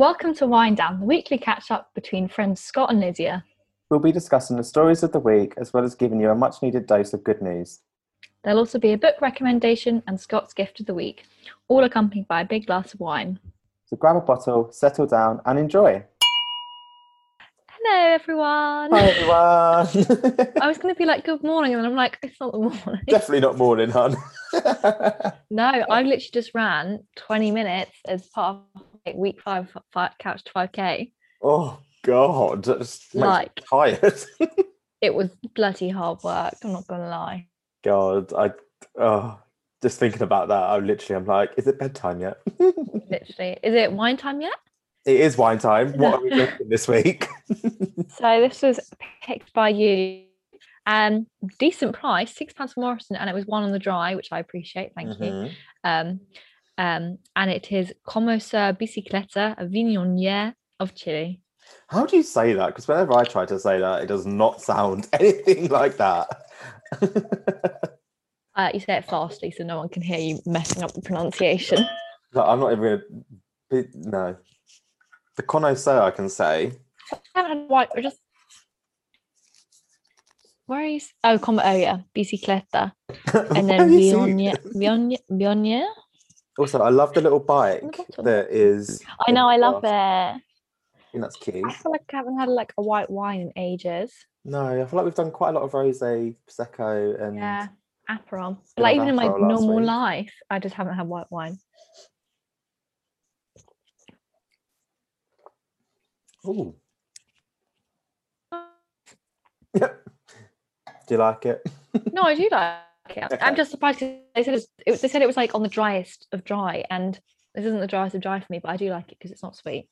Welcome to Wind Down, the weekly catch up between friends Scott and Lydia. We'll be discussing the stories of the week as well as giving you a much needed dose of good news. There'll also be a book recommendation and Scott's gift of the week, all accompanied by a big glass of wine. So grab a bottle, settle down, and enjoy. Hello, everyone. Hi, everyone. I was going to be like, good morning, and I'm like, it's not the morning. Definitely not morning, hon. No, I literally just ran 20 minutes as part of week five, five couch to 5K. oh, God. That just makes Like- tired. It was bloody hard work, I'm not going to lie. God, I. Oh, just thinking about that, I'm literally I'm like, is it bedtime yet? Literally. Is it wine time yet? it is wine time. What are we drinking this week? So this was picked by you. Um, decent price, six pounds for Morrison, and it was one on the dry, which I appreciate. Thank you. Mhm. Um, um, and it is Como Bicicleta, a Viognier of Chile. How do you say that? Because whenever I try to say that, it does not sound anything like that. Uh, you say it fastly so no one can hear you messing up the pronunciation. No, I'm not even gonna no. The connoisseur I can say. I haven't had white. Just where are you? Oh, Como. Oh yeah, Bicicleta, and then are you Also, I love the little bike that is. I know. I love it. I think that's cute. I feel like I haven't had like a white wine in ages. No, I feel like we've done quite a lot of rosé, prosecco, and Yeah, Aperol. But like even in my normal week. life, I just haven't had white wine. Ooh. Yep. Do you like it? No, I do like Okay. I'm just surprised they said it was, it, they said it was like on the driest of dry, and this isn't the driest of dry for me, but I do like it because it's not sweet.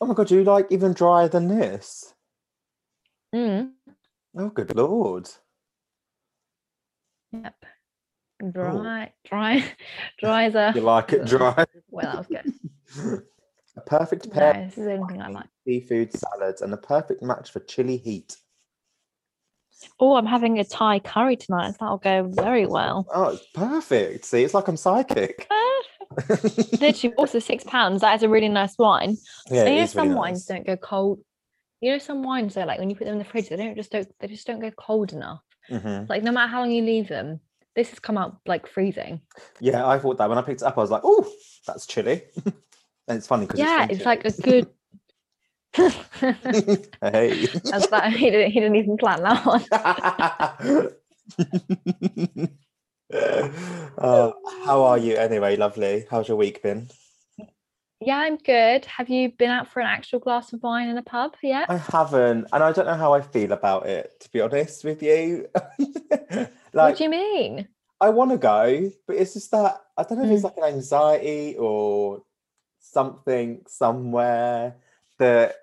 Oh my god, you like even drier than this? Mm. Oh, good lord. Yep. Dry, dry, dry as a. You like it dry? Well, that was good. a perfect No, pair this is the I like. seafood salads and a perfect match for chili heat. Oh, I'm having a Thai curry tonight. so That'll go very well. Oh, it's perfect. See, it's like I'm psychic. Literally, also six pounds. That is a really nice wine. yeah, it you know, is really some wines nice. don't go cold. You know, some wines are like when you put them in the fridge, they don't just don't they just don't go cold enough. Mhm. Like no matter how long you leave them, this has come out like freezing. Yeah, I thought that when I picked it up, I was like, "Oh, that's chilly." and it's funny because yeah, it's like a good. Hey. That's that he didn't he didn't even plan that one. Uh, how are you anyway, lovely? How's your week been? Yeah, I'm good. Have you been out for an actual glass of wine in a pub yet? I haven't, and I don't know how I feel about it, to be honest with you. what do you mean? I want to go, but it's just that I don't know if it's Mm. like an anxiety or something somewhere that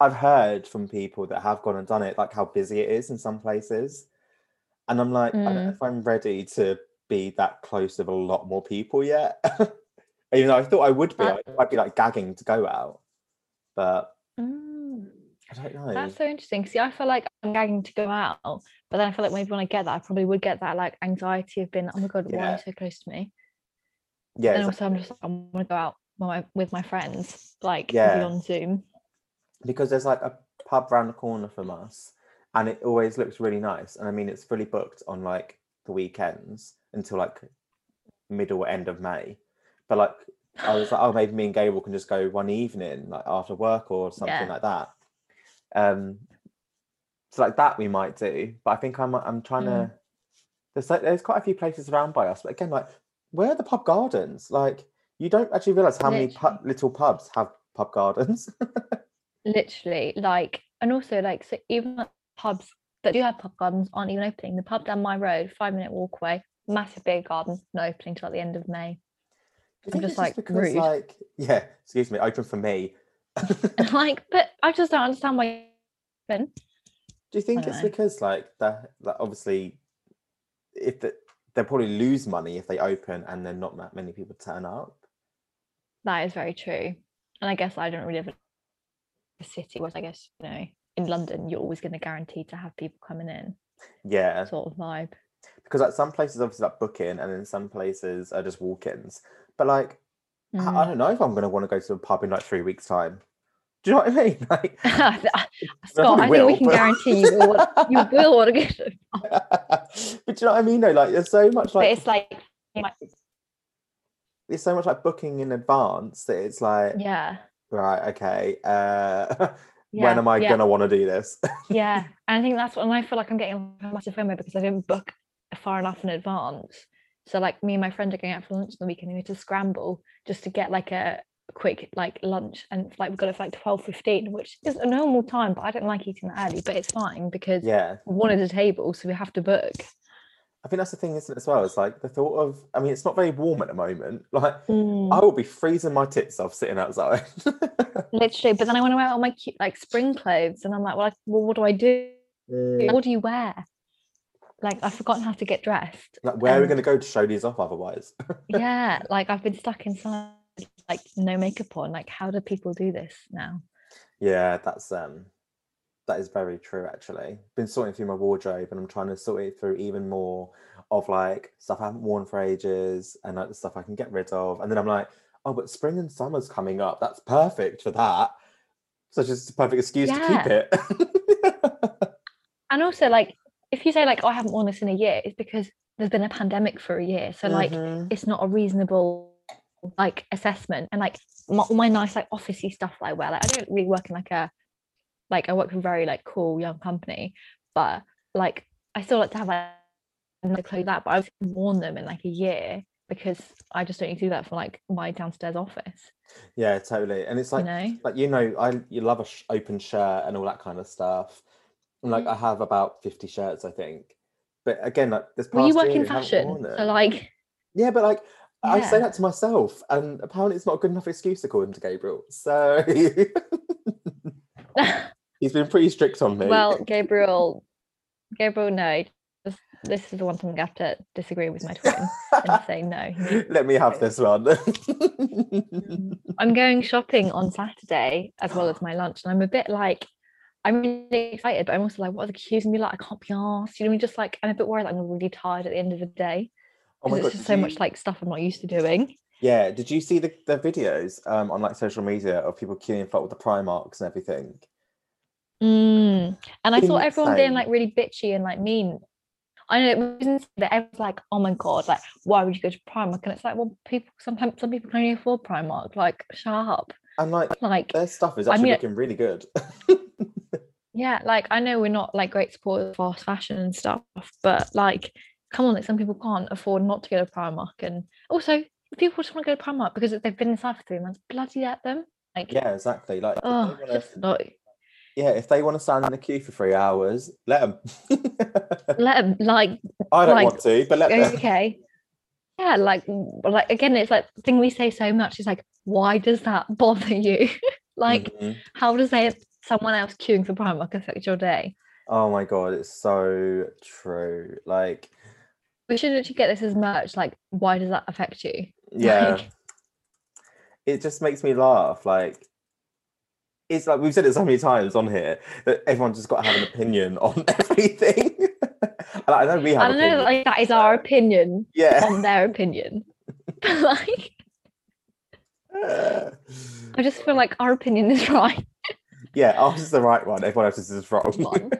I've heard from people that have gone and done it, like how busy it is in some places. And I'm like, I don't know Mm. if I'm ready to be that close with a lot more people yet. Even though I thought I would be, Uh, I'd, I'd be like gagging to go out. But Mm, I don't know. that's so interesting. See, I feel like I'm gagging to go out, but then I feel like maybe when I get that, I probably would get that like anxiety of being, oh my god, why are Yeah. you so close to me? yeah, and it's also I'm just I want to go out my, with my friends, like Yeah. on Zoom. because there's like a pub round the corner from us and it always looks really nice and i mean it's fully booked on like the weekends until like middle end of may but like i was like oh maybe me and gable can just go one evening like after work or something Yeah. like that um so like that we might do but i think i'm i'm trying Mm. to there's like there's quite a few places around by us but again like where are the pub gardens like you don't actually realize how many pu- little pubs have pub gardens Literally, like, and also like, so even like, pubs that do have pub gardens aren't even opening. The pub down my road, five minute walk away, massive big garden, not opening till at the end of May. I'm just, like, because, rude. like, yeah, excuse me, open for me. Like, but I just don't understand why. Do you think it's know. because like that? Like obviously, if the, they'll probably lose money if they open and then not that many people turn up. That is very true. And I guess I don't really live in a city, whereas I guess you know in London you're always going to guarantee to have people coming in, Yeah, sort of vibe. because like some places obviously like booking, and then some places are just walk-ins. But like, I- I Mm. don't know if I'm going to want to go to a pub in like three weeks' time. Do you know what I mean? Like, Scott, probably I think we can but- guarantee you will. want- You will want to go to. but do you know what I mean? though? like, there's so much But like it's like, there's so much like booking in advance that it's like, yeah, right, okay, uh, yeah. when am I yeah. gonna want to do this? Yeah, and I think that's what, and I feel like I'm getting a massive FOMO because I didn't book far enough in advance. So like me and my friend are going out for lunch on the weekend. We need to scramble just to get like a quick like lunch, and like we've got it for like twelve fifteen, which is a normal time. But I don't like eating that early, but it's fine because yeah, we wanted a table, so we have to book. I think that's the thing, isn't it? As well, it's like the thought of. I mean, it's not very warm at the moment. Like, Mm, I will be freezing my tits off sitting outside. literally, but then I want to wear all my cute like spring clothes, and I'm like, well, I, well what do I do? Mm. What do you wear? Like I've forgotten how to get dressed. like, where are we Um, going to go to show these off otherwise? yeah like i've been stuck inside like no makeup on like how do people do this now Yeah, that's um that is very true actually. Been sorting through my wardrobe and I'm trying to sort it through even more of like stuff I haven't worn for ages and like the stuff I can get rid of. And then I'm like, oh, but spring and summer's coming up. That's perfect for that. So it's just a perfect excuse to keep it. and also like if you say like oh, i haven't worn this in a year it's because there's been a pandemic for a year so like Mhm. it's not a reasonable like assessment and like my, all my nice like officey stuff that i wear like i don't really work in like a like i work for a very like cool young company but like i still like to have like another clothes that but i've worn them in like a year because i just don't need to do that for like my downstairs office yeah, totally. And it's like you know like you know, I you love a sh- open shirt and all that kind of stuff. And like mm-hmm. I have about 50 shirts, I think. But again, like this well you work year, in fashion so like Yeah, but like I say that to myself, and apparently it's not a good enough excuse according to Gabriel. So he's been pretty strict on me. well gabriel gabriel no this, this is the one thing i have to disagree with my twin and say no let me have this one. I'm going shopping on Saturday as well as my lunch, and I'm a bit like, I'm really excited, but I'm also like, what are the queues gonna be like? I can't be asked. You know, I'm just like I'm a bit worried. Like, I'm really tired at the end of the day oh my because god! it's just so you- much like stuff I'm not used to doing. yeah, did you see the, the videos um, on like social media of people queuing for with the Primarks and everything? Mm. And I saw everyone being like really bitchy and like mean. I know it wasn't that everyone's like, oh my god, like why would you go to Primark? And it's like, well, people sometimes some people can only afford Primark. Like, shut up. And like Like, their stuff is I actually mean- looking really good. yeah, like I know we're not like great supporters of fast fashion and stuff, but like, come on, like some people can't afford not to go to Primark. And also, people just want to go to Primark because they've been inside for three months, bloody at them. Like, yeah, exactly. Like, oh, just not yeah, if they want to stand in the queue for three hours, let them. let them. Like, I don't like, want to, but let them. okay, yeah, like, like again, it's like the thing we say so much is like, why does that bother you? like, Mhm. how does they someone else queuing for Primark affect your day? Oh my god, it's so true. Like, We should actually get this as merch. Like, why does that affect you? yeah, Like- it just makes me laugh. Like, it's like we've said it so many times on here that everyone's just got to have an opinion on everything. I know we have. I don't know, opinions, like that is our opinion Yeah. on their opinion. But like, I just feel like our opinion is right. yeah, ours is the right one. Everyone else's is wrong. Wrong.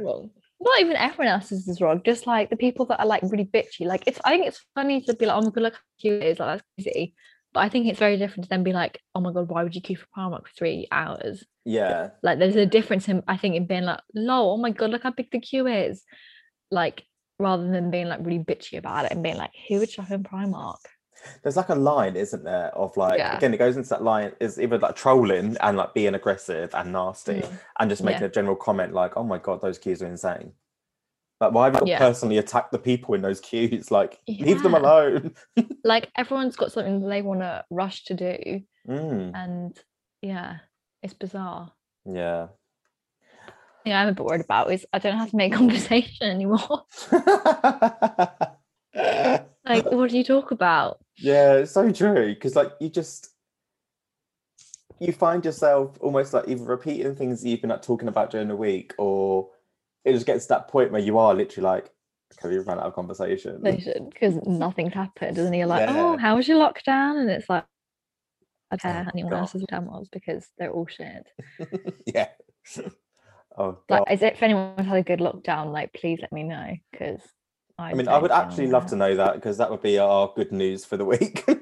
wrong. Not even everyone else's is wrong. Just like the people that are like really bitchy. Like it's, I think it's funny to be like, oh my god, look how cute it is. Like that's crazy. But I think it's very different to then be like, oh my god, why would you queue for Primark for three hours? yeah, Like there's a difference in I think in being like, lol, oh my god, look how big the queue is. Like rather than being like really bitchy about it and being like, who would shop in Primark? there's like a line, isn't there, of like Yeah. again, it goes into that line is either like trolling and like being aggressive and nasty, Mm. and just making Yeah. a general comment like, "Oh my god, those queues are insane." Like, why have you got Yeah. personally attacked the people in those queues? Like, leave them alone. Like everyone's got something they want to rush to do. Mm, And yeah, it's bizarre. yeah. Yeah, I'm a bit worried about is I don't have to make conversation anymore. like, what do you talk about? yeah, it's so true. Because like you just you find yourself almost like either repeating things that you've been like talking about during the week, or it just gets to that point where you are literally like, okay, we've run out of conversation. Because nothing's happened, and you're like, oh, how was your lockdown? And it's like, "I don't care Oh, anyone God. else's demos because they're all shit. yeah. Oh Like, god. as if anyone's had a good lockdown, like please let me know because I, I mean, I would actually love to know that because that would be our good news for the week.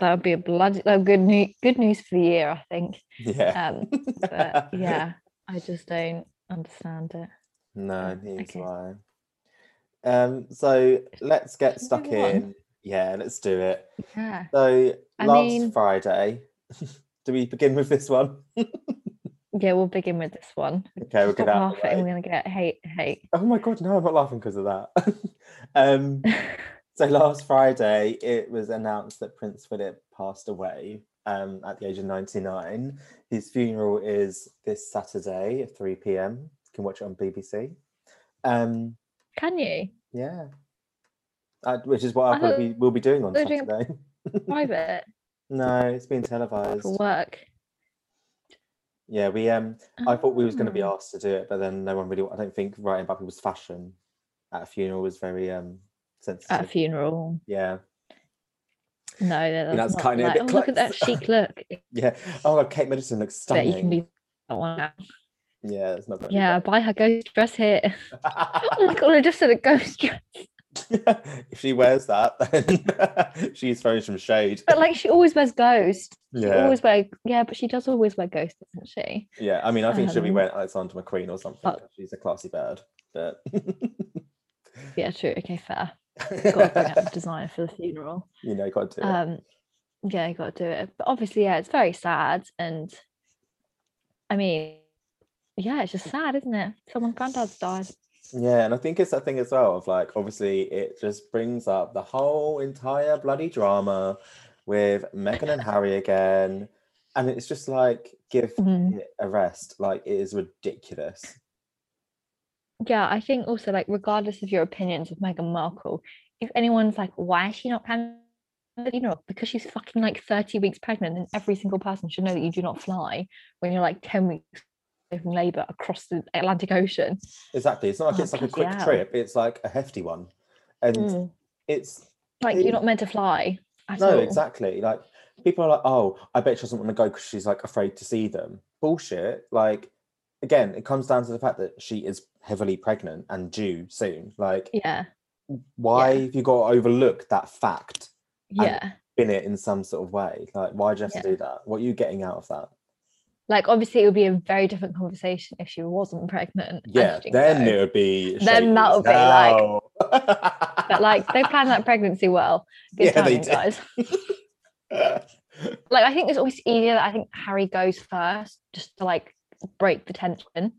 That would be a bloody would good news. Good news for the year, I think. yeah. Um, but yeah, I just don't understand it. No, neither okay. I. Um, so let's get stuck in. Yeah, let's do it. Yeah. So I last mean- Friday, do we begin with this one? Yeah, we'll begin with this one. Okay, we'll Stop get out the laughing. We're gonna get hate, hate. Oh my god, no, I'm not laughing because of that. um, so last Friday, it was announced that Prince Philip passed away um, at the age of 99. His funeral is this Saturday at 3 p.m. You can watch it on BBC. Um, Can you yeah, uh, which is what I will be, we'll be doing on doing Saturday. private no, it's been televised. for work? Yeah, we um, I thought we was going to be Ah. asked to do it, but then no one really. I don't think writing about people's fashion at a funeral was very um sensitive. at a funeral. yeah, No, that's, that's not kinda a like, oh, look at that chic look. yeah. Oh, Kate Middleton looks stunning. you can be that one. Yeah, it's not. Yeah, buy her ghost dress here. Oh god, I just said a ghost dress. if she wears that, then she's throwing some shade. But like she always wears ghost. She Yeah, always wear yeah, but she does always wear ghost, doesn't she? yeah. I mean, I think she'll be um, wearing Alexander McQueen or something. but- she's a classy bird, but. Yeah, true. Okay, fair. Got to bring up the designer for the funeral. you know, got to do it. Um, yeah, got to do it. But obviously, yeah, it's very sad, and I mean, yeah, it's just sad, isn't it? Someone's granddad's died. Yeah, and I think it's that thing as well of like obviously it just brings up the whole entire bloody drama with Meghan and Harry again. And it's just like give Mhm. it a rest. Like it is ridiculous. Yeah, I think also like regardless of your opinions of Meghan Markle, if anyone's like, why is she not planning the funeral? Because she's fucking like 30 weeks pregnant, and every single person should know that you do not fly when you're like 10 weeks from labour across the Atlantic Ocean. Exactly. It's not like Oh, it's like a quick trip, it's like a hefty one. And Mm. it's Like it- you're not meant to fly at no, all. exactly. Like people are like, oh, I bet she doesn't want to go because she's like afraid to see them. Bullshit. Like again, it comes down to the fact that she is heavily pregnant and due soon. Like Yeah, why Yeah. have you got to overlook that fact yeah. in it in some sort of way like why do you have Yeah. to do that what are you getting out of that Like obviously, it would be a very different conversation if she wasn't pregnant. yeah then didn't it would be Then that would be like-. But like they planned that pregnancy well. Good Yeah, they timing, guys. Like I think it's always easier that I think Harry goes first, just to like break the tension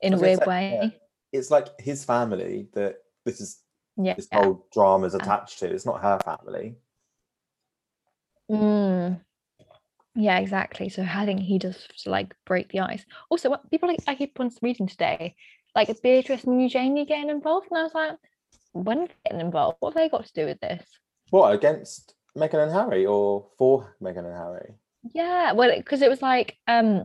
in a weird way. yeah. it's like his family that this is Yeah. this whole drama is attached to it's not her family Mm. Yeah, exactly. So I think he does like break the ice. Also, what people like I keep on reading today, like Beatrice and Eugenie getting involved, and I was like, when are getting involved? What have they got to do with this? what against Meghan and Harry or for Meghan and Harry Yeah, well, because it was like um,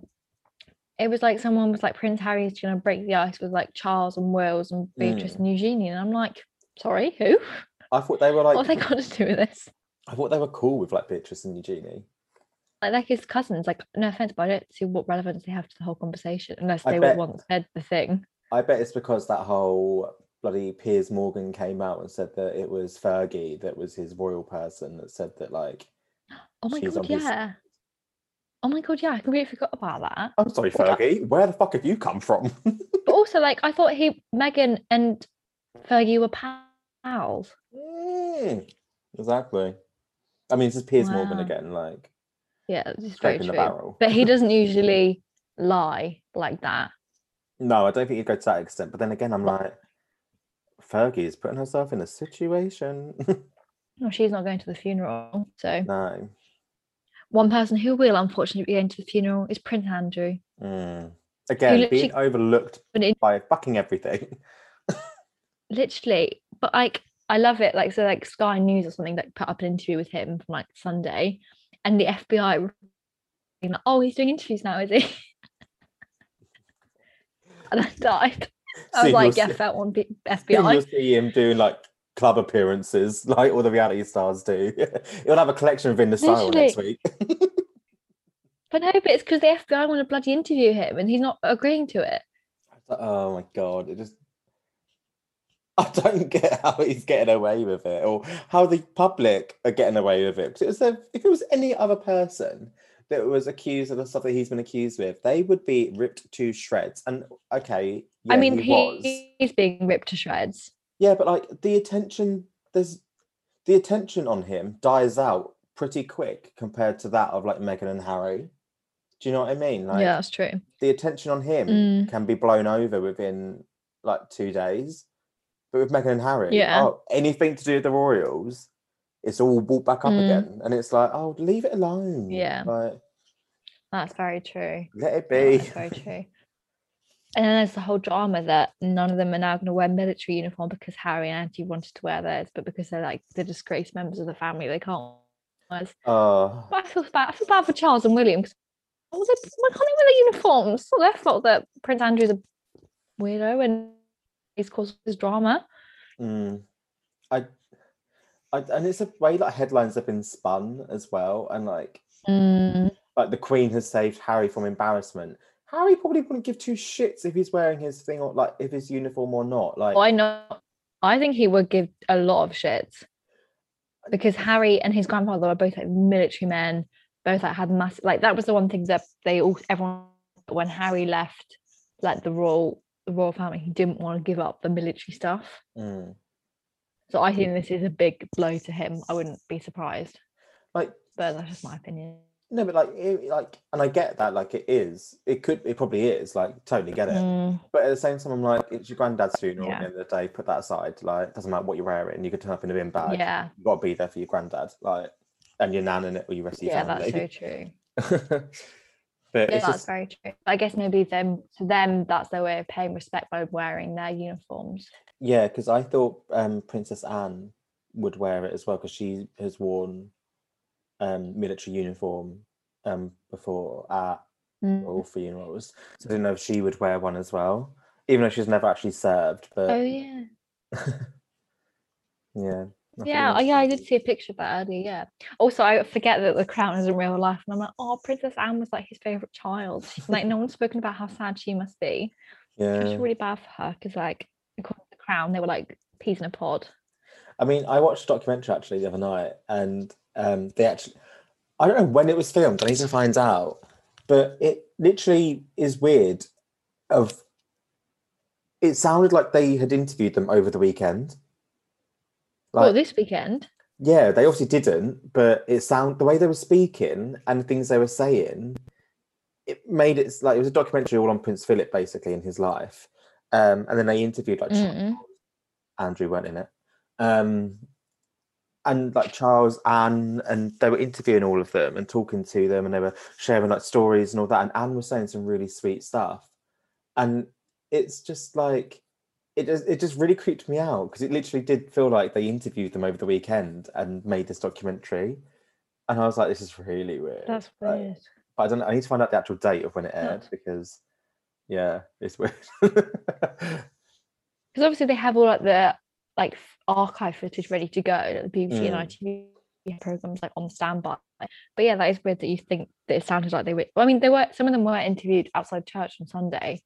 it was like someone was like Prince Harry's gonna break the ice with like Charles and Wales and Beatrice Mm. and Eugenie, and I'm like, sorry, who? I thought they were like what they got to do with this? I thought they were cool with like Beatrice and Eugenie Like, like his cousins. Like, no offense, but I don't see what relevance they have to the whole conversation unless they bet- were once said the thing. I bet it's because that whole bloody Piers Morgan came out and said that it was Fergie that was his royal person that said that like Oh my god, on his- yeah. Oh my god, yeah, I completely forgot about that. I'm sorry, Fergie, where the fuck have you come from? But also, like, I thought he, Meghan, and Fergie were pals. Mm, exactly. I mean, this is Piers Morgan again, like Yeah, this is very the true. barrel. But he doesn't usually lie like that. No, I don't think he'd go to that extent. But then again, I'm like, Fergie is putting herself in a situation. Well, she's not going to the funeral. So no. One person who will unfortunately be going to the funeral is Prince Andrew. Mm. Again, being overlooked by fucking everything. literally, but like I love it. Like so, like Sky News or something like put up an interview with him from like Sunday, and the FBI were like, "Oh, he's doing interviews now, is he?" and I died. I was like, "Yeah, see- that one, FBI." You'll see him doing like club appearances like all the reality stars do. He'll have a collection of in the style next week. but no, but it's because the FBI want to bloody interview him and he's not agreeing to it. Oh my god! It just I don't get how he's getting away with it, or how the public are getting away with it. Because if it was any other person that was accused of the stuff that he's been accused with, they would be ripped to shreds. And okay, yeah, I mean, he he's being ripped to shreds. Yeah, but like the attention, there's the attention on him dies out pretty quick compared to that of like Meghan and Harry. Do you know what I mean? Like, yeah, that's true. The attention on him mm. can be blown over within like two days but with Meghan and Harry, yeah. oh, anything to do with the royals, it's all brought back up mm. again. And it's like, oh, leave it alone. Yeah. Like, that's very true. Let it be. That's very true. And then there's the whole drama that none of them are now going to wear military uniform because Harry and Andy wanted to wear theirs, but because they're like the disgraced members of the family, they can't. Oh. I feel bad. I feel bad for Charles and William because why can't they wear their uniforms? It's not their fault that Prince Andrew's a weirdo and he's caused this drama. Mm. I, I, and it's a way like headlines have been spun as well, and like, mm. like the Queen has saved Harry from embarrassment. Harry probably wouldn't give two shits if he's wearing his thing or like if his uniform or not. Like, I know I think he would give a lot of shits because Harry and his grandfather are both like military men. Both like had massive like that was the one thing that they all everyone when Harry left like the royal the royal family he didn't want to give up the military stuff mm. so i think this is a big blow to him i wouldn't be surprised like but that's just my opinion no but like it, like and i get that like it is it could it probably is like totally get it mm. but at the same time i'm like it's your granddad's funeral yeah. at the end of the day put that aside like it doesn't matter what you're wearing you could turn up in a bin bag yeah you got to be there for your granddad like and your nan and it or your rest of your yeah family that's so true But yeah, that's just... very true. I guess maybe them to them that's their way of paying respect by wearing their uniforms. Yeah, because I thought um, Princess Anne would wear it as well because she has worn um, military uniform um, before at mm. all funerals. So I didn't know if she would wear one as well, even though she's never actually served. But oh yeah, yeah. Yeah, oh, yeah, I did see a picture of that earlier. Yeah. Also, I forget that the crown is in real life, and I'm like, oh, Princess Anne was like his favorite child. like, no one's spoken about how sad she must be. Yeah, it's really bad for her because, like, according to the crown, they were like peas in a pod. I mean, I watched a documentary actually the other night, and um, they actually, I don't know when it was filmed. I need to find out, but it literally is weird. Of it sounded like they had interviewed them over the weekend like, well, this weekend. Yeah, they obviously didn't, but it sound the way they were speaking and the things they were saying, it made it like it was a documentary all on Prince Philip basically in his life. Um, and then they interviewed like mm Andrew weren't in it. Um, and like Charles, Anne, and they were interviewing all of them and talking to them, and they were sharing like stories and all that. And Anne was saying some really sweet stuff, and it's just like it just it just really creeped me out because it literally did feel like they interviewed them over the weekend and made this documentary, and I was like, this is really weird. That's weird. But I don't. Know, I need to find out the actual date of when it aired because, yeah, it's weird. Because obviously they have all like the like archive footage ready to go, like the BBC mm. and ITV programs like on standby. But yeah, that is weird that you think that it sounded like they were. Well, I mean, they were. Some of them were interviewed outside church on Sunday,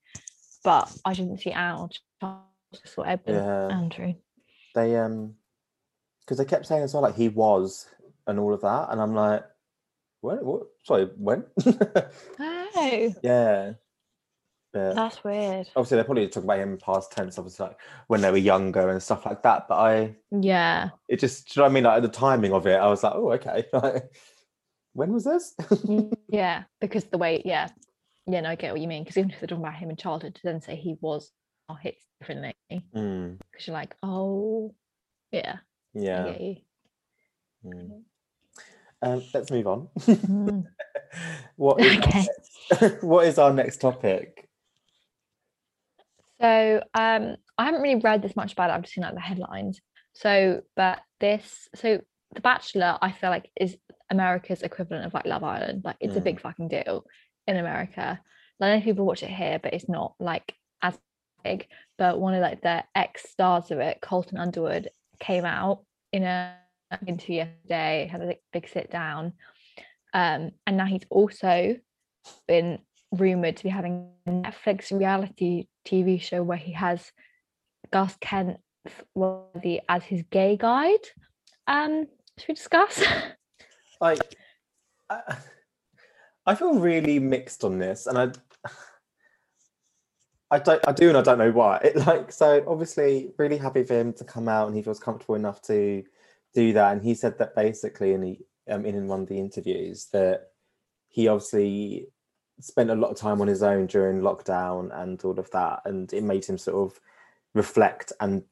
but I didn't see Al just what yeah. Andrew. They um because they kept saying as well like he was and all of that, and I'm like, when? What? Sorry, when? oh. Yeah. That's weird. Obviously, they probably talk about him in past tense, obviously, like when they were younger and stuff like that. But I, yeah, it just, you know what I mean? Like the timing of it, I was like, oh, okay. Like, when was this? yeah, because the way, yeah, yeah, no, I get what you mean. Because even if they're talking about him in childhood, to then say he was our hits differently because mm. you're like, oh, yeah, yeah. Mm. Um, let's move on. Mm. what is okay. what is our next topic? So um, I haven't really read this much about it. I've just seen like the headlines. So, but this, so The Bachelor, I feel like is America's equivalent of like Love Island. Like it's mm. a big fucking deal in America. I know people watch it here, but it's not like as big, but one of like the ex stars of it, Colton Underwood, came out in a interview yesterday, had a big sit down. Um, and now he's also been rumored to be having Netflix reality TV show where he has Gus Kent worthy as his gay guide. Um, should we discuss? like I, I feel really mixed on this and I I don't I do and I don't know why. It like so obviously really happy for him to come out and he feels comfortable enough to do that. And he said that basically in the um, in one of the interviews that he obviously spent a lot of time on his own during lockdown and all of that, and it made him sort of reflect and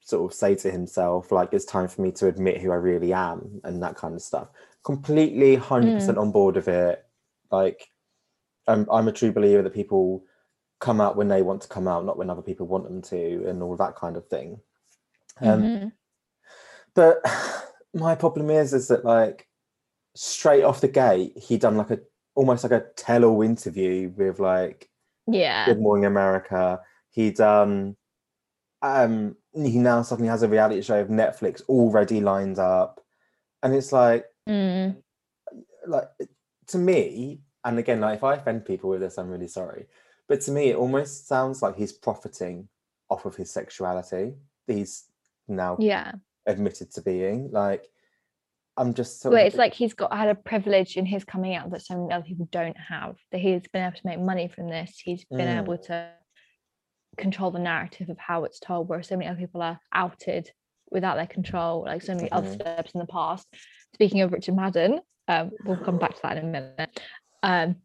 sort of say to himself like it's time for me to admit who I really am and that kind of stuff. Completely 100% mm. on board of it. Like I'm, I'm a true believer that people come out when they want to come out, not when other people want them to, and all that kind of thing. Um, mm-hmm. But my problem is, is that like straight off the gate, he done like a almost like a tell-all interview with like yeah Good Morning America. He done um he now suddenly has a reality show of Netflix already lined up. And it's like mm. like to me, and again, like if I offend people with this, I'm really sorry. But to me, it almost sounds like he's profiting off of his sexuality. He's now yeah admitted to being like I'm just well, it's like he's got had a privilege in his coming out that so many other people don't have. That he's been able to make money from this. He's been mm. able to control the narrative of how it's told, where so many other people are outed without their control, like so many mm-hmm. other celebs in the past. Speaking of Richard Madden, um, we'll come back to that in a minute. Um,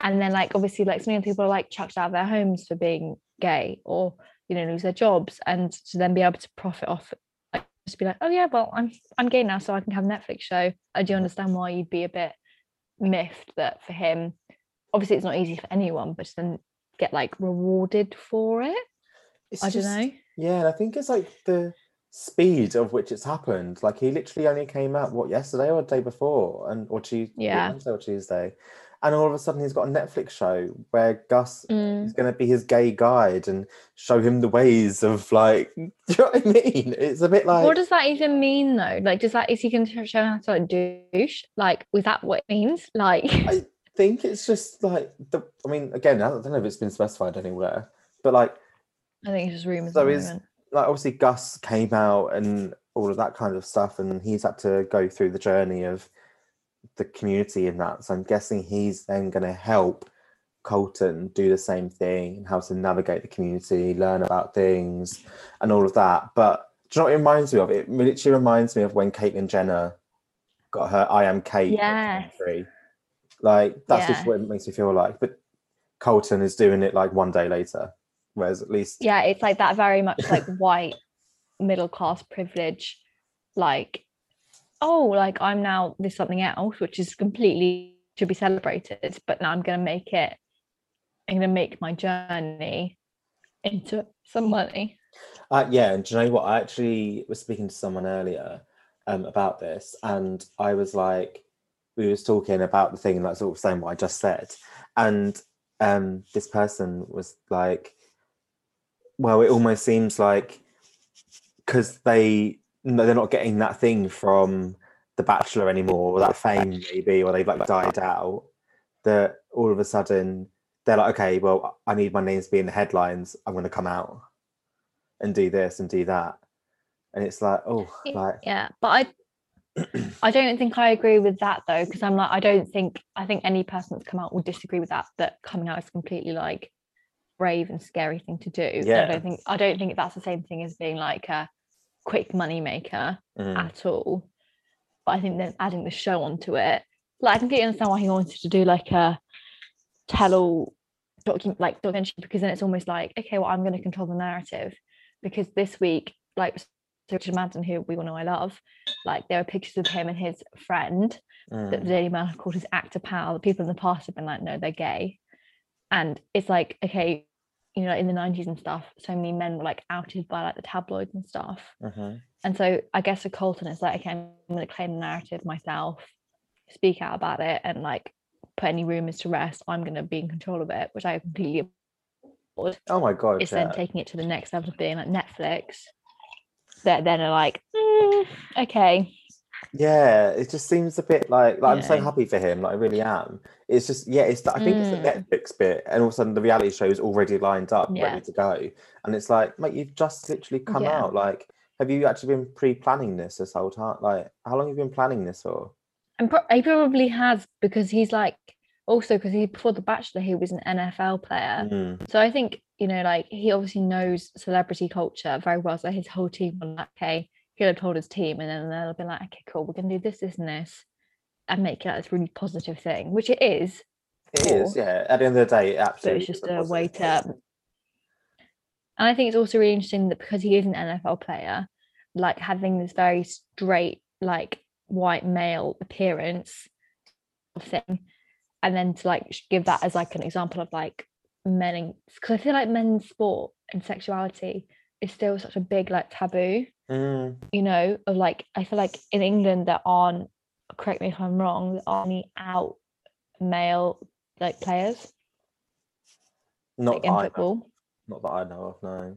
and then like obviously like so many people are like chucked out of their homes for being gay or you know lose their jobs and to then be able to profit off just be like oh yeah well I'm I'm gay now so I can have a Netflix show. I do understand why you'd be a bit miffed that for him obviously it's not easy for anyone but then get like rewarded for it. It's I just, don't know. Yeah and I think it's like the speed of which it's happened. Like he literally only came out what yesterday or the day before? And or Tuesday yeah. Wednesday or Tuesday and all of a sudden he's got a Netflix show where Gus mm. is going to be his gay guide and show him the ways of like. Do you know what I mean? It's a bit like. What does that even mean though? Like, does that is he going to show him how to like douche? Like, was that what it means? Like. I think it's just like the. I mean, again, I don't know if it's been specified anywhere, but like. I think it's just rumors. So is like obviously Gus came out and all of that kind of stuff, and he's had to go through the journey of the community in that. So I'm guessing he's then going to help Colton do the same thing and how to navigate the community, learn about things, and all of that. But do you know what it reminds me of? It literally reminds me of when Caitlyn Jenner got her I am Cait. Yeah. Like that's yeah. just what it makes me feel like. But Colton is doing it like one day later. Whereas at least Yeah, it's like that very much like white middle class privilege, like oh, like I'm now this something else, which is completely should be celebrated, but now I'm going to make it, I'm going to make my journey into some money. Uh, yeah, and do you know what? I actually was speaking to someone earlier um, about this, and I was like, we was talking about the thing, like sort of saying what I just said, and um, this person was like, well, it almost seems like because they no, they're not getting that thing from The Bachelor anymore, or that fame maybe, or they've like died out. That all of a sudden they're like, okay, well, I need my name to be in the headlines. I'm going to come out and do this and do that, and it's like, oh, like yeah, but I. I don't think I agree with that though, because I'm like, I don't think I think any person that's come out will disagree with that. That coming out is completely like brave and scary thing to do. Yeah. I don't think I don't think that's the same thing as being like a quick money maker mm. at all. But I think then adding the show onto it, like I completely understand why he wanted to do like a tell all document like documentary because then it's almost like, okay, well, I'm going to control the narrative. Because this week, like Richard Madden, who we all know I love, like there are pictures of him and his friend mm. that the Daily Mail called his actor pal. The people in the past have been like, no, they're gay. And it's like, okay, you know in the 90s and stuff so many men were like outed by like the tabloids and stuff uh-huh. and so i guess for colton it's like okay i'm going to claim the narrative myself speak out about it and like put any rumors to rest i'm going to be in control of it which i completely oh my god it's yeah. then taking it to the next level of being like netflix that then are like, "Mm, okay, Yeah, it just seems a bit like, like I'm so happy for him. Like I really am. It's just yeah, it's I think it's the Mm. Netflix bit, and all of a sudden the reality show is already lined up, Yeah. ready to go, and it's like, mate, you've just literally come Yeah. out. Like, have you actually been pre-planning this this whole time? Like, how long have you been planning this for? and pro- he probably has because he's like also because he before the Bachelor he was an NFL player. Mm, So I think, you know, like he obviously knows celebrity culture very well. So his whole team will like, okay, have told his team and then they'll be like, okay, cool, we're gonna do this, this, and this, and make it like this really positive thing, which it is, It is, Cool. yeah. At the end of the day, absolutely. it's just a way to and I think it's also really interesting that because he is an NFL player, like having this very straight, like white male appearance thing, and then to like give that as like an example of like men because I feel like men's sport and sexuality is still such a big like taboo, Mm, you know, of like I feel like in England there aren't correct me if I'm wrong, there aren't any out male like players not like in know, football. not that I know of. No.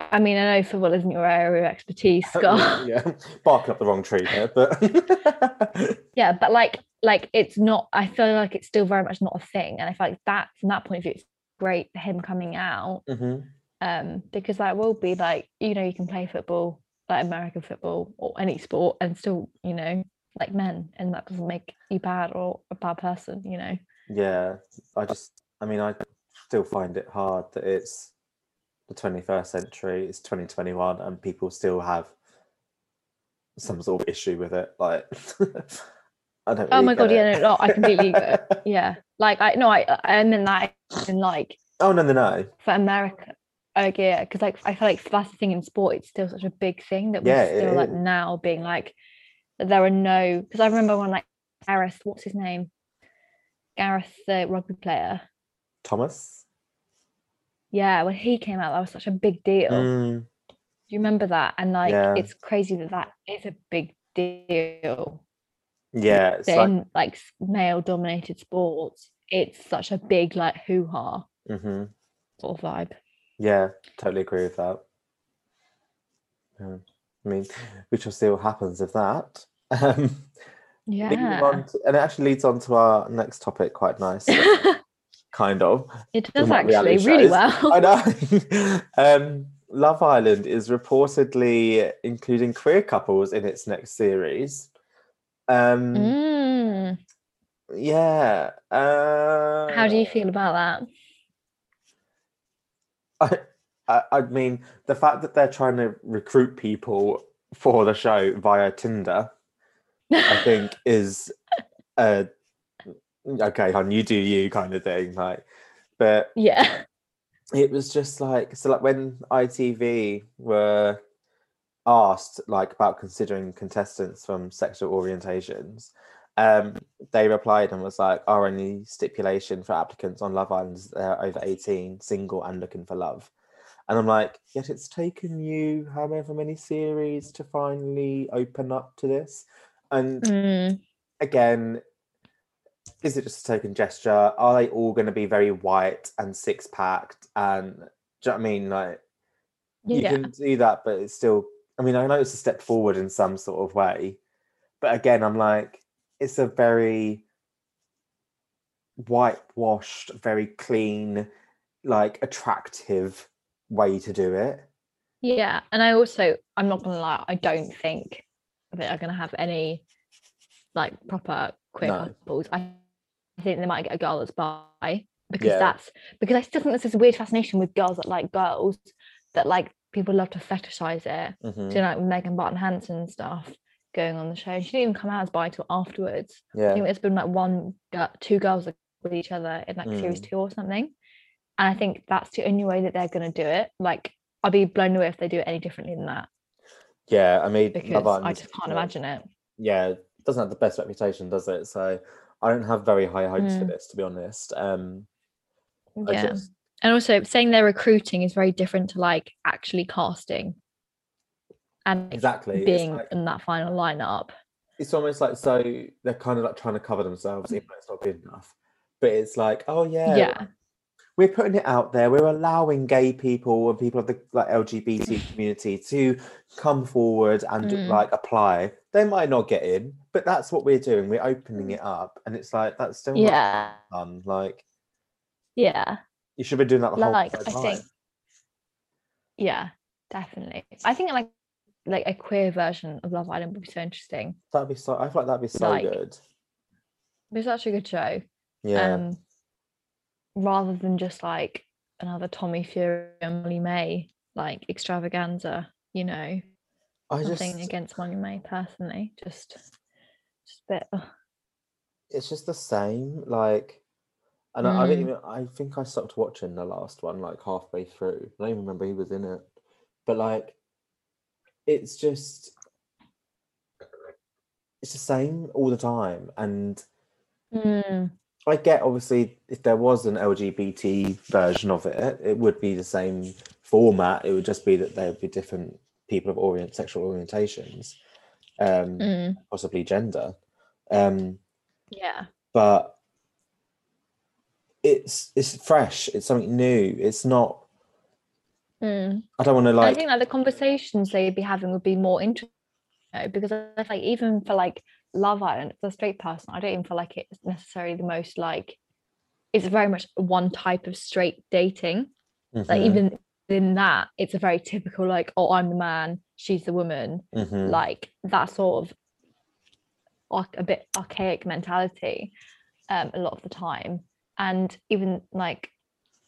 I mean, I know football isn't your area of expertise, Scott. yeah, barking up the wrong tree there, but yeah but like like it's not i feel like it's still very much not a thing and i feel like that from that point of view it's great for him coming out Mhm. Um because that will be like you know you can play football like american football or any sport and still you know like men and that doesn't make you bad or a bad person you know Yeah, I just, I mean, I still find it hard that it's the 21st century, it's 2021, and people still have some sort of issue with it. Like, I don't. oh my god get yeah it. no, no i completely yeah like i no i I'm in that in like Oh no, no, no. for america uh, yeah because like i feel like that's the thing in sport it's still such a big thing that Yeah, we're it still like is. now being like there are no because i remember when like gareth what's his name? Gareth the rugby player. Thomas. yeah when he came out that was such a big deal. Mm, do you remember that? And like Yeah. it's crazy that that is a big deal. Yeah, it's that like, in like male dominated sports it's such a big like hoo-ha hmm sort of vibe yeah, totally agree with that. Yeah. I mean, we shall see what happens if that. Um, yeah to- and it actually leads on to our next topic quite nice, kind of. it does actually really well I know. um, Love Island is reportedly including queer couples in its next series. Um, Mm. Yeah. Uh, How do you feel about that? I, I, I mean, the fact that they're trying to recruit people for the show via Tinder, I think, is uh, okay. hon, you do you kind of thing. Like, but yeah. it was just like so like when ITV were asked like about considering contestants from sexual orientations um they replied and was like our only stipulation for applicants on love island is they're over 18 single and looking for love and i'm like yet it's taken you however many series to finally open up to this and Mm. again, is it just a token gesture? Are they all going to be very white and six packed? And do you know what I mean? Like, you Yeah. can do that, but it's still, I mean, I know it's a step forward in some sort of way. But again, I'm like, it's a very whitewashed, very clean, like attractive way to do it. Yeah. And I also, I'm not gonna lie, I don't think that are gonna have any like proper queer No. couples. I think they might get a girl that's bi because Yeah. that's because I still think there's this weird fascination with girls that like girls that like people love to fetishize it. Mhm. So you know, like Megan Barton Hanson and stuff going on the show. She didn't even come out as bi till afterwards. I think there's been like one, two girls with each other in like series Mm. two or something. And I think that's the only way that they're going to do it. Like, I'll be blown away if they do it any differently than that Yeah. I mean, because Love I just can't uh, imagine it. yeah, it doesn't have the best reputation, does it? So I don't have very high hopes for Mm. this, to be honest. Um, Yeah. just, And also, saying they're recruiting is very different to like actually casting and exactly. being like, in that final lineup. it's almost like so they're kind of like trying to cover themselves, even though it's not good enough. But it's like, oh yeah, Yeah. we're putting it out there. We're allowing gay people and people of the like LGBT community to come forward and Mm. like apply. They might not get in, but that's what we're doing. We're opening it up, and it's like that's still not yeah fun. Like yeah you should be doing that the whole like i think yeah definitely i think like like a queer version of love island would be so interesting That'd be so. I feel like that'd be so Like, good. it's such a good show Yeah. um rather than just like another tommy fury and Molly-Mae like extravaganza you know I nothing just. against Molly-Mae personally just just a bit ugh. It's just the same. Like, and I, I didn't Mm. even. I think I stopped watching the last one like halfway through. I don't even remember who was in it, but like, it's just. It's the same all the time, and Mm, I get obviously if there was an LGBT version of it, it would be the same format. It would just be that there would be different people of orient sexual orientations, um, mm, possibly gender, um, yeah but it's it's fresh. It's something new. It's not. Mm. I don't want to And I think like the conversations they'd be having would be more interesting you know, because I feel like even for like Love Island, as a straight person, I don't even feel like it's necessarily the most like it's very much one type of straight dating. Like Mhm, even in that, it's a very typical like, oh, I'm the man, she's the woman, mhm. like that sort of a bit archaic mentality um a lot of the time. And even like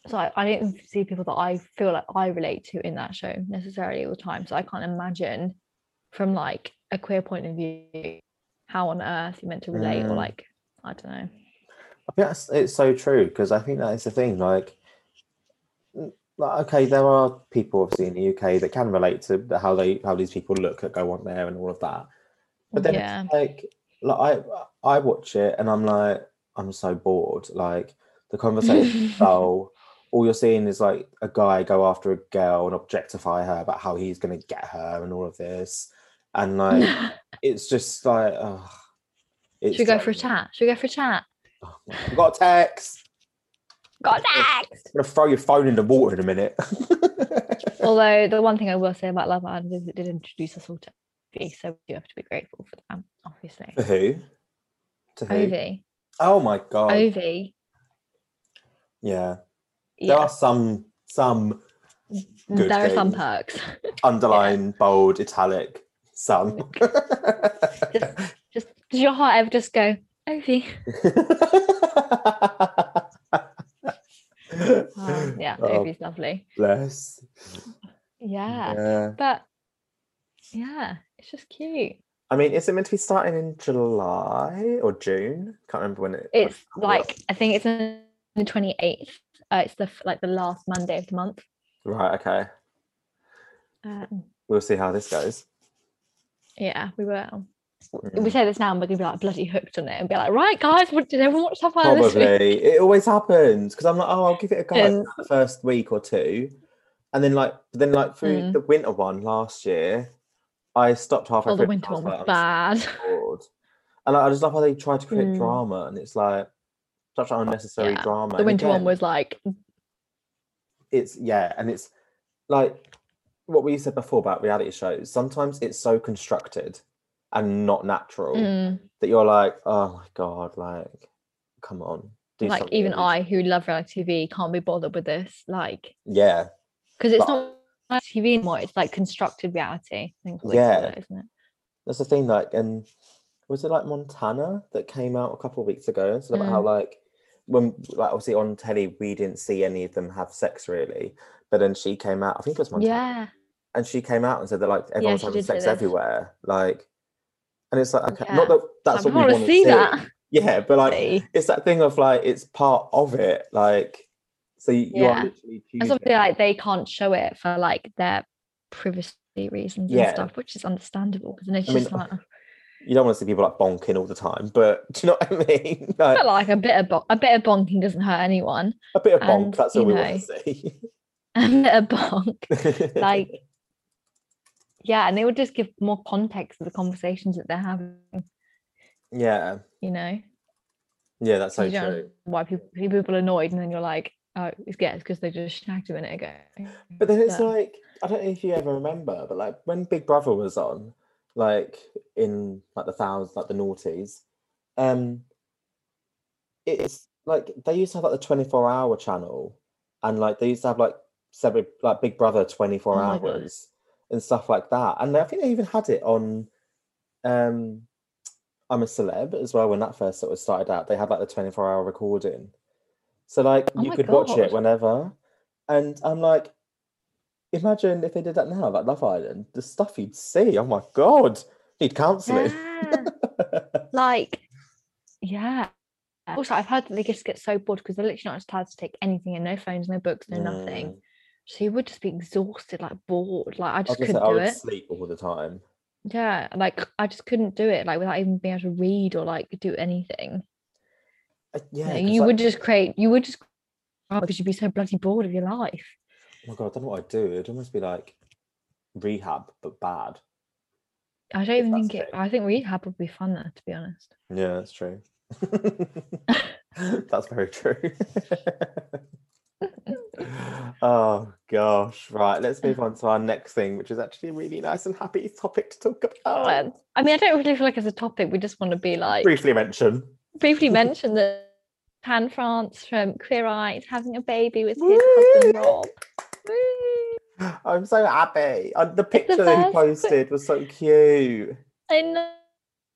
so I, I don't see people that I feel like I relate to in that show necessarily all the time. So I can't imagine from like a queer point of view how on earth you're meant to relate or Mm. like I don't know. I think that's it's so true because I think that is the thing. Like, like, okay, there are people obviously in the UK that can relate to how they how these people look that go on there and all of that. But then yeah. it's like, like I I watch it and I'm like, I'm so bored. Like the conversation so all you're seeing is like a guy go after a girl and objectify her about how he's gonna get her and all of this. And like it's just like oh, it's Should we go for a chat? Should we go for a chat? oh, got a text. Got next. I'm gonna throw your phone in the water in a minute. Although the one thing I will say about Love Island is it did introduce us all to Ovie, so we do have to be grateful for that, obviously. For who? To who? Ovie. Oh my god. Ovie. Yeah. There Yeah. are some some good There are some perks. underline, bold, italic, some. just, just does your heart ever just go, Ovie? Oh, yeah, Oh, Ovie's lovely. bless. Yeah. Yeah. But yeah, it's just cute. I mean, is it meant to be starting in July or June? Can't remember when it. It's it like I think it's on the 28th. Uh, it's the like the last Monday of the month. Right. Okay. Um, We'll see how this goes. yeah, we will. Mm. We say this now and we're gonna be like bloody hooked on it and be like, right guys, what did everyone watch Love Island this week? Probably. It always happens because I'm like, oh, I'll give it a go for first week or two, and then like, then like through Mm. the winter one last year, I stopped halfway Oh, the winter one was like, bad. So. And like, I just love how they try to create Mm. drama, and it's like such unnecessary Yeah, drama. The winter one was like, it's yeah, and it's like what we said before about reality shows. Sometimes it's so constructed and not natural mm, that you're like, oh my god, like, come on, do like something even. I who love reality TV can't be bothered with this. Like, yeah, because it's But- not TV anymore, it's like constructed reality. I think is what they call Yeah. it, isn't it? that's the thing. Like, and was it like Montana that came out a couple of weeks ago? And said about how Mm. like when like obviously on telly we didn't see any of them have sex really, but then she came out. I think it was Montana. Yeah. and she came out and said that like everyone's she having sex everywhere like and it's like okay Yeah. not that that's I what we want to see that. yeah but like See. it's that thing of like it's part of it like so you, you are Yeah. literally And choosing something like they can't show it for like their privacy reasons Yeah. and stuff, which is understandable because it's I mean, just like, you don't want to see people like bonking all the time but do you know what I mean like but like a bit of bon- a bit of bonking doesn't hurt anyone. a bit of bonk and, that's all we know, want to see A bit of bonk. like yeah and it would just give more context to the conversations that they're having yeah you know yeah that's so true why people people are annoyed and then you're like Oh, it's yeah, because they just snagged a minute ago. But then it's Yeah. like I don't know if you ever remember, but like when Big Brother was on, like in like the thousands, like the noughties, um, it's like they used to have like the twenty four hour channel, and like they used to have like separate like Big Brother twenty four Oh hours and stuff like that, and I think they even had it on, um, I'm a celeb as well when that first sort of started out. They had like the twenty four hour recording, so like Oh you could watch it whenever, and I'm like. Imagine if they did that now, like Love Island, the stuff you'd see. Oh my god, need counselling. Yeah. like, yeah. Also, I've heard that they just get so bored because they're literally not allowed to take anything and no phones, no books, no nothing. Mm. So you would just be exhausted, like bored. Like I I, just gonna couldn't I do would it. sleep all the time. Yeah, like I just couldn't do it, like without even being able to read or like do anything. Uh, You, Yeah, you like- would just create. You would just oh, because you'd be so bloody bored of your life. Oh my god, I don't know what I'd do. It'd almost be like rehab, but bad. I don't even think it. I think rehab would be fun there, to be honest. Yeah, that's true. that's very true. oh gosh, right. Let's move on to our next thing, which is actually a really nice and happy topic to talk about. I mean, I don't really feel like it's a topic. We just want to be like Briefly mention. briefly mention that Tan France from Queer Eye is having a baby with his husband Rob. I'm so happy. Uh, and the picture that he posted was so cute. I know.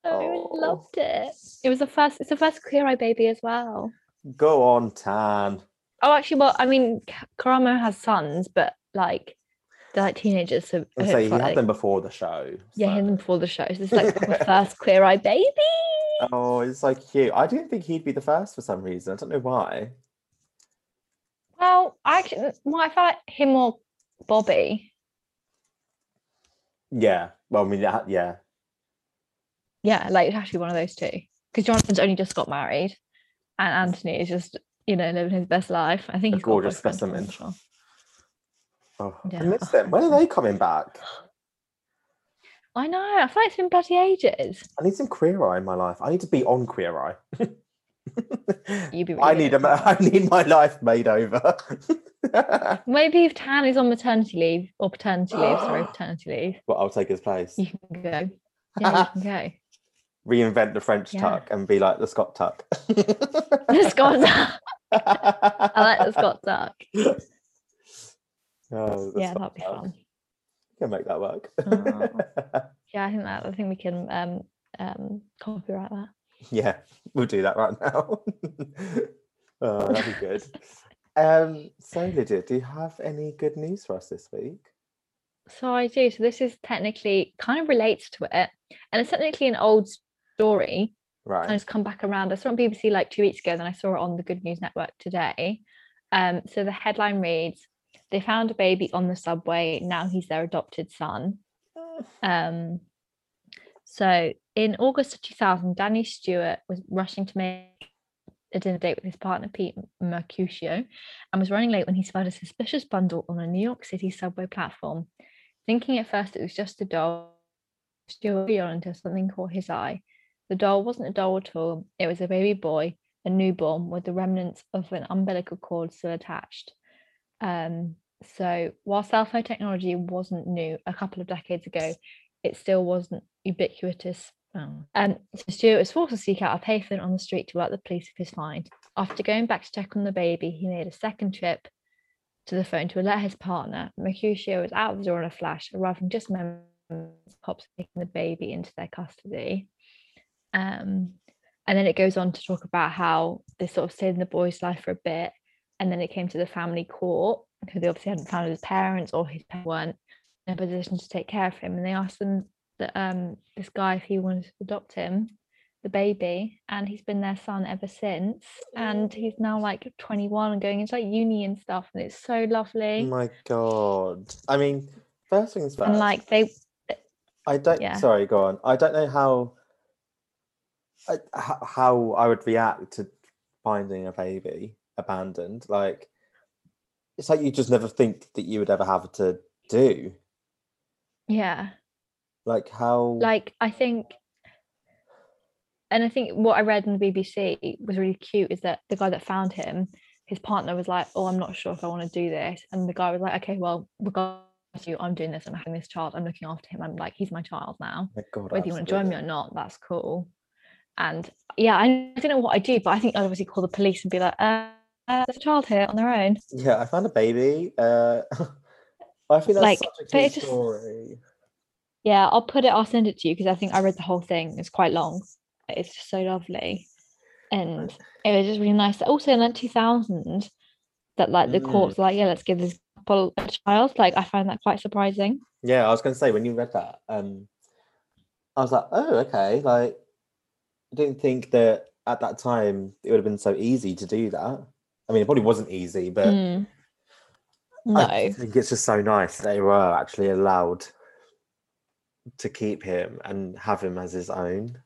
I Oh. loved it. It was the first. It's the first Queer Eye baby as well. Go on, Tan. Oh, actually, well, I mean, Karamo has sons, but like they're like teenagers. So I I say he feel had like- them before the show. Yeah, he had them before the show. So this is like the first Queer Eye baby. Oh, it's so cute. I didn't think he'd be the first for some reason. I don't know why. Well, I actually, well, I felt like him or Bobby. Yeah. Well, I mean, yeah. yeah. Yeah, like it's actually one of those two. Because Jonathan's only just got married, and Antoni is just you know living his best life. I think A he's got a gorgeous boyfriend, I'm specimen. sure. Oh, I miss them. When are they coming back? I know. I feel like it's been bloody ages. I need some Queer Eye in my life. I need to be on Queer Eye. You'd be really I need a, I need my life made over. Maybe if Tan is on maternity leave or paternity leave, sorry, paternity leave, well, I'll take his place. you can go. Yeah, you can go. Reinvent the French Yeah. tuck and be like the Scott tuck. The Scott Duck. I like the Scott tuck. Oh, Yeah, Scott that'd be tuck. fun. Can make that work. Oh. Yeah, I think that I think we can um um copyright that. Yeah, we'll do that right now. oh, that'd be good. Um, so Lydia, do you have any good news for us this week? So I do. So this is technically kind of relates to it, and it's technically an old story. Right. and it's come back around. I saw it on BBC like two weeks ago, then I saw it on the Good News Network today. Um, so the headline reads, "They found a baby on the subway. Now he's their adopted son." Um, so in August of 2000, Danny Stewart was rushing to make a dinner date with his partner Pete Mercurio and was running late when he spotted a suspicious bundle on a New York City subway platform. Thinking at first it was just a doll, Stewart got until something caught his eye. The doll wasn't a doll at all, it was a baby boy, a newborn with the remnants of an umbilical cord still attached. Um, so while cell phone technology wasn't new a couple of decades ago, it still wasn't ubiquitous. Oh. Um, so Stewart was forced to seek out a payphone on the street to alert the police of his find. After going back to check on the baby, he made a second trip to the phone to alert his partner. Mercurio was out of the door in a flash, arriving just moments cops taking the baby into their custody. Um, and then it goes on to talk about how they sort of stayed in the boy's life for a bit, and then it came to the family court because they obviously hadn't found his parents or his parents weren't in a position to take care of him, and they asked them that um this guy if he wanted to adopt him, the baby, and he's been their son ever since, and he's now like 21 and going into like uni and stuff, and it's so Oh lovely. my god. I mean, first things first. And like they, I don't. yeah. Sorry, go on. I don't know how. How I would react to finding a baby abandoned. Like, it's like you just never think that you would ever have to do. yeah, Like how. like I think and I think what I read in the BBC was really cute is that the guy that found him his partner was like, "Oh, I'm not sure if I want to do this," and the guy was like, "Okay, well, regardless of you, I'm doing this. I'm having this child. I'm looking after him. I'm like, he's my child now. My God, Whether you want to join me or not, that's cool." And yeah, I, I don't know what I do, but I think I'd obviously call the police and be like, uh, uh, "There's a child here on their own." Yeah, I found a baby. Uh, I think that's Like, such a cute just- story. Yeah, I'll put it. I'll send it to you because I think I read the whole thing. It's quite long. It's just so lovely, and it was just really nice. Also, in like 2000, that like the Mm. courts like, yeah, let's give this couple a child. Like I find that quite surprising. Yeah, I was going to say when you read that, um, I was like, oh, okay. Like, I didn't think that at that time it would have been so easy to do that. I mean, it probably wasn't easy, but Mm. No, I think it's just so nice they were actually allowed to keep him and have him as his own.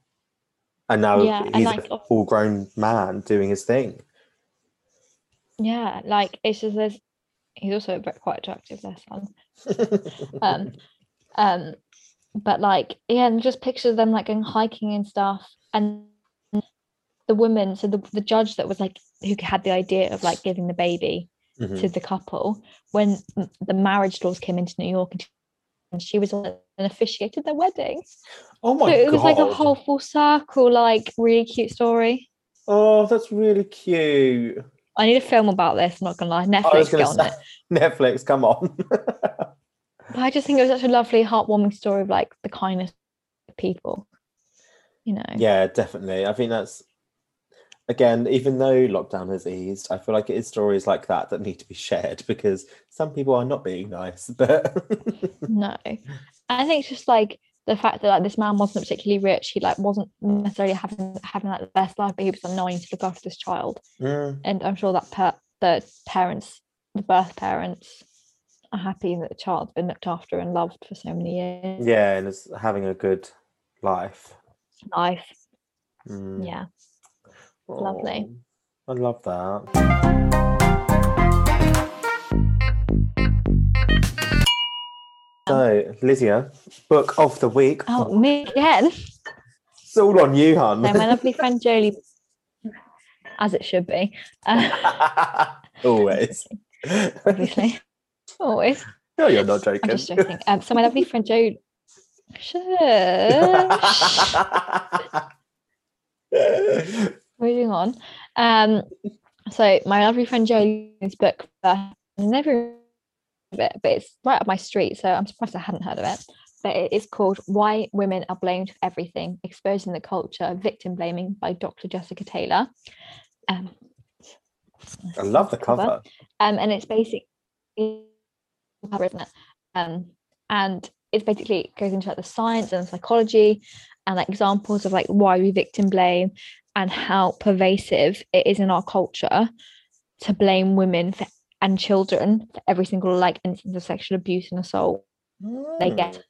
And now Yeah, and he's like, a full grown man doing his thing. yeah, like it's just there's. He's also quite attractive, their son. Um, um, but like yeah, and just pictures of them like going hiking and stuff, and the woman. So the the judge that was like who had the idea of like giving the baby Mhm. to the couple when the marriage laws came into New York and she- and she was and officiated their wedding. Oh my so it god. was like a whole full circle, like really cute story. Oh, that's really cute. I need a film about this, I'm not gonna lie. Netflix gonna get on it. Netflix, come on. I just think it was such a lovely, heartwarming story of like the kindness of people. You know. yeah, definitely. I think that's again, even though lockdown has eased, I feel like it is stories like that that need to be shared because some people are not being nice. But No. I think it's just like the fact that like this man wasn't particularly rich, he like wasn't necessarily having having like the best life, but he was I to look after this child. Mm, and I'm sure that per- the parents, the birth parents, are happy that the child's been looked after and loved for so many years. yeah, and it's having a good life. Life, Mm. yeah. Lovely. I love that. So, Lydia, book of the week. Oh, me again. It's all on you, hun. So my lovely friend Jolie, as it should be, uh, Always. obviously, always. no, you're not joking. I'm just joking. Um, so my lovely friend Jo, shush. moving on. Um, so my lovely friend Jolie's book, uh, I never of it, but it's right up my street, so I'm surprised I hadn't heard of it. But it is called "Why Women Are Blamed for Everything: Exposing the Culture of Victim Blaming" by Dr. Jessica Taylor. Um, I love the cover. um, and it's basically cover, isn't it? Um, and it's basically goes into like the science and psychology and like examples of like why we victim blame and how pervasive it is in our culture to blame women for, and children for every single like instance of sexual abuse and assault they get. Mm.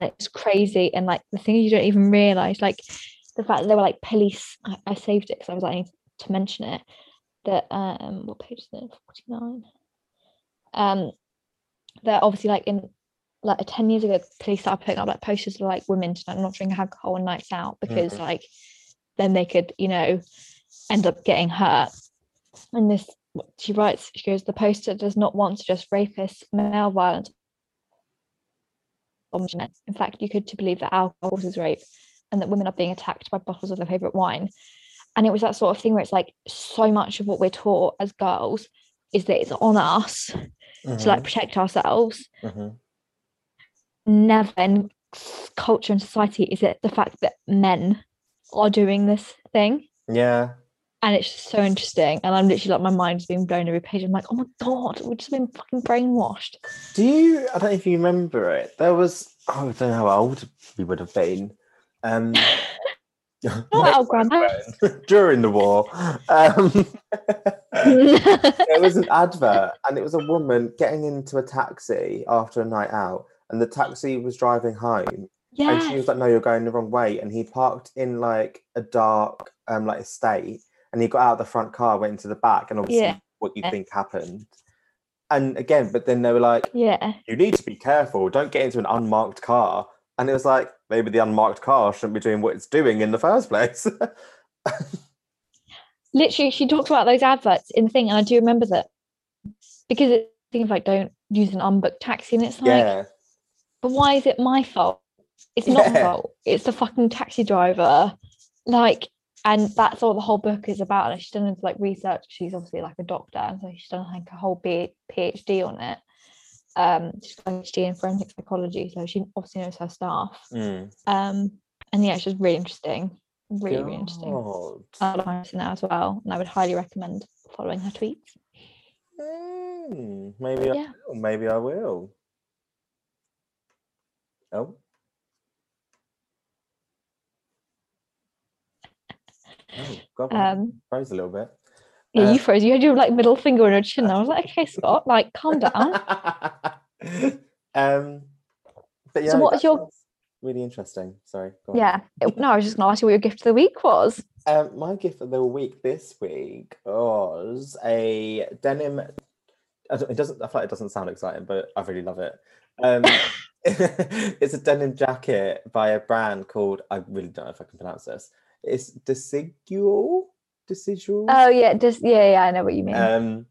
And it's crazy and like the thing you don't even realize like the fact that they were like police I, I saved it because I was like to mention it that um what page is it 49 um they're obviously like in like 10 years ago police started putting up like posters of like women to not drink alcohol on nights out because Mhm. like then they could you know end up getting hurt. And this she writes she goes the poster does not want to just rapists male violence. In fact you could to believe that alcohol causes rape and that women are being attacked by bottles of their favorite wine. And it was that sort of thing where it's like so much of what we're taught as girls is that it's on us to like protect ourselves. Mhm. never in culture and society is it the fact that men are doing this thing Yeah. and it's just so interesting and i'm literally like my mind's being blown every page i'm like oh my god we've just been fucking brainwashed Do you? I don't know if you remember it. There was. Oh, I don't know how old we would have been. Um, not our grandma during the war. Um, there was an advert, and it was a woman getting into a taxi after a night out, and the taxi was driving home, and she was like, "No, you're going the wrong way." And he parked in like a dark, um, like estate, and he got out of the front car, went into the back, and obviously, Yeah. what you think happened. And again, but then they were like, yeah "You need to be careful. Don't get into an unmarked car." And it was like, maybe the unmarked car shouldn't be doing what it's doing in the first place. literally she talked about those adverts in the thing, and I do remember that because it's things like don't use an unbooked taxi, and it's like, yeah. but why is it my fault? It's not Yeah. fault. It's the fucking taxi driver. Like, and that's all the whole book is about. And she's done into like research. She's obviously like a doctor, and so she's done like a whole B- PhD on it. Um, she's got a PhD in forensic psychology, so she obviously knows her stuff. Mm. Um, and yeah, it's just really interesting, really, really interesting. I love her now as well, and I would highly recommend following her tweets. Mm, maybe I will. Maybe I will. Oh. Oh, God, Um, froze a little bit. yeah, Uh, you froze. You had your like middle finger on your chin. I was like, okay, Scott, like calm down. um, but yeah, So what is your- really interesting? Sorry. Yeah. It- no, I was just gonna ask you what your gift of the week was. Um, my gift of the week this week was a denim. I don't- It doesn't. I feel like it doesn't sound exciting, but I really love it. Um, it's a denim jacket by a brand called. I really don't know if I can pronounce this. It's Desigual. Desigual. Oh yeah, just yeah, yeah, I know what you mean. Um,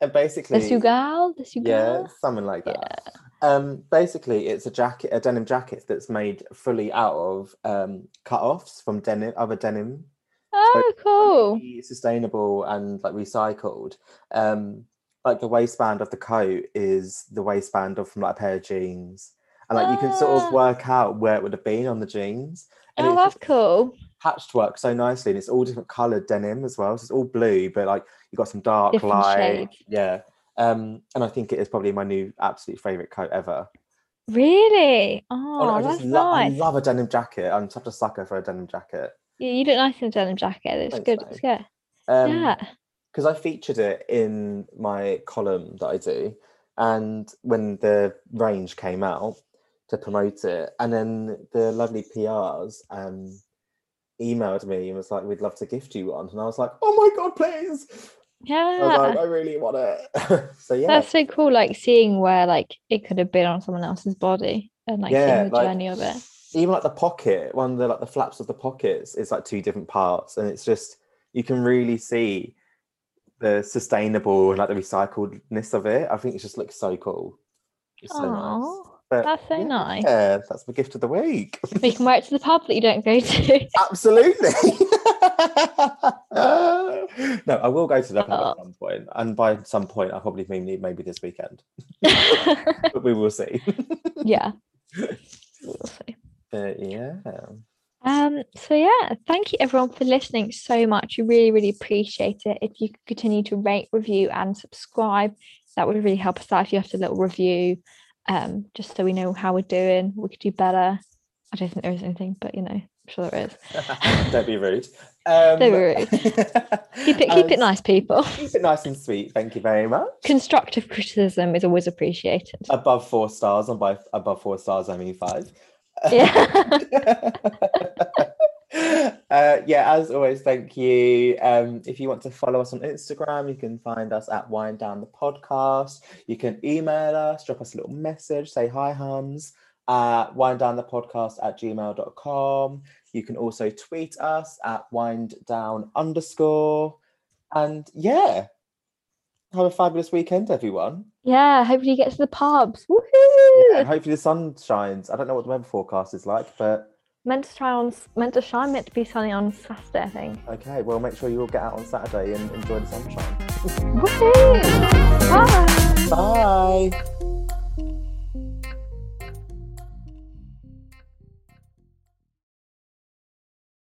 and basically, the Sugal, yeah, something like that. Um, basically, it's a jacket, a denim jacket that's made fully out of um, cut-offs from denim, other denim Oh, cool. really sustainable and like recycled. Um, like the waistband of the coat is the waistband of from like a pair of jeans, and like you can sort Ah. of work out where it would have been on the jeans. And Oh, that's just cool. Patched work so nicely, and it's all different coloured denim as well. So it's all blue, but like you got some dark Different light, shades. yeah. Um, and I think it is probably my new absolute favorite coat ever. Really? I- Oh, I that's just lo- I love a denim jacket. I'm such a sucker for a denim jacket. Yeah, you look nice in a denim jacket. It's Thanks, good. It's good. Um, yeah. because I featured it in my column that I do, and when the range came out to promote it, and then the lovely PRs um, emailed me and was like, "We'd love to gift you one," and I was like, "Oh my god, please!" I was like, Yeah. "I really want it." so yeah, That's so cool. Like seeing where like it could have been on someone else's body and like Yeah, seeing the like- journey of it. even like the pocket, one of the like the flaps of the pockets is like two different parts, and it's just you can really see the sustainable and like the recycledness of it. I think it just looks so cool. It's so nice. But that's so nice. Yeah, that's my gift of the week. We can wear it to the pub that you don't go to. Absolutely. no, I will go to the pub Oh. at some point, and by some point, I probably mean maybe this weekend, but we will see. yeah. We'll see. but yeah, Um, so yeah, thank you everyone for listening so much. We really, really appreciate it. If you could continue to rate, review, and subscribe, that would really help us out. If you have to little review, um, just so we know how we're doing, we could do better. I don't think there is anything, but you know, I'm sure there is. don't be rude. Um, Don't be rude. Keep it, keep it nice, people. Keep it nice and sweet. Thank you very much. Constructive criticism is always appreciated. Above four stars, and by above four stars, I mean five. Yeah. uh, yeah, as always, thank you. Um, if you want to follow us on Instagram, you can find us at Wind Down the Podcast. You can email us, drop us a little message, say hi, hums, at wind down the podcast at gmail.com. You can also tweet us at wind down underscore. And yeah, have a fabulous weekend, everyone. yeah, hopefully you get to the pubs. Woohoo! Yeah, and hopefully the sun shines. I don't know what the weather forecast is like, but Meant to try on meant to shine, meant to be sunny on Saturday, I think. okay, well, make sure you all get out on Saturday and enjoy the sunshine. Bye. Bye.